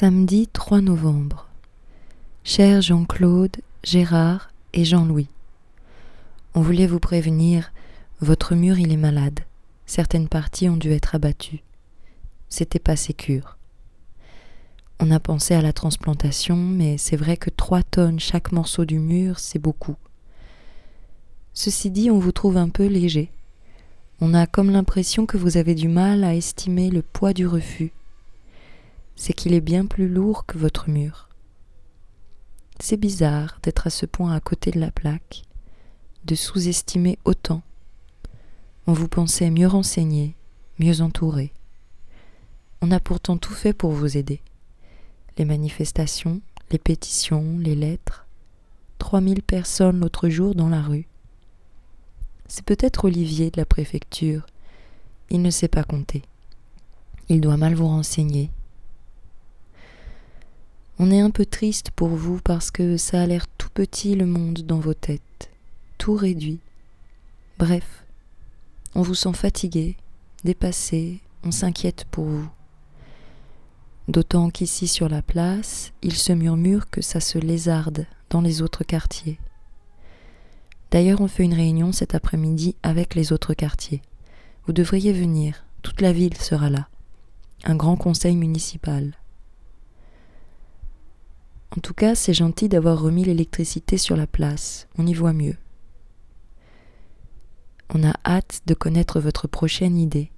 Samedi 3 novembre. Cher Jean-Claude, Gérard et Jean-Louis, on voulait vous prévenir, votre mur il est malade. Certaines parties ont dû être abattues. C'était pas sécure. On a pensé à la transplantation, mais c'est vrai que trois tonnes chaque morceau du mur, c'est beaucoup. Ceci dit, on vous trouve un peu léger. On a comme l'impression que vous avez du mal à estimer le poids du refus c'est qu'il est bien plus lourd que votre mur. C'est bizarre d'être à ce point à côté de la plaque, de sous-estimer autant. On vous pensait mieux renseigné, mieux entouré. On a pourtant tout fait pour vous aider. Les manifestations, les pétitions, les lettres. Trois mille personnes l'autre jour dans la rue. C'est peut-être Olivier de la préfecture. Il ne sait pas compter. Il doit mal vous renseigner, on est un peu triste pour vous parce que ça a l'air tout petit le monde dans vos têtes, tout réduit. Bref, on vous sent fatigué, dépassé, on s'inquiète pour vous. D'autant qu'ici sur la place, il se murmure que ça se lézarde dans les autres quartiers. D'ailleurs, on fait une réunion cet après-midi avec les autres quartiers. Vous devriez venir, toute la ville sera là. Un grand conseil municipal. En tout cas, c'est gentil d'avoir remis l'électricité sur la place, on y voit mieux. On a hâte de connaître votre prochaine idée.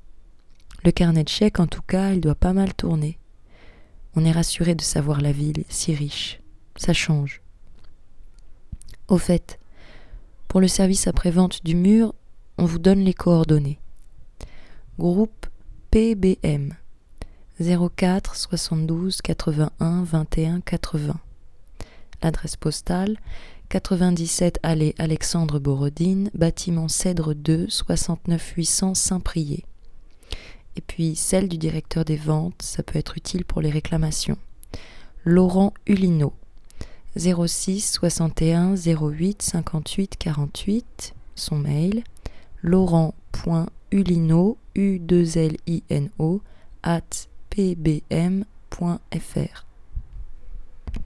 Le carnet de chèques, en tout cas, il doit pas mal tourner. On est rassuré de savoir la ville si riche. Ça change. Au fait, pour le service après-vente du mur, on vous donne les coordonnées. Groupe PBM 04 72 81 21 80. L'adresse postale 97 allée Alexandre Borodine, bâtiment Cèdre 2, 69 800 Saint-Prié. Et puis celle du directeur des ventes, ça peut être utile pour les réclamations. Laurent Hulino 06 61 08 58 48, son mail laurent.hulino u 2 l i n o at pbm.fr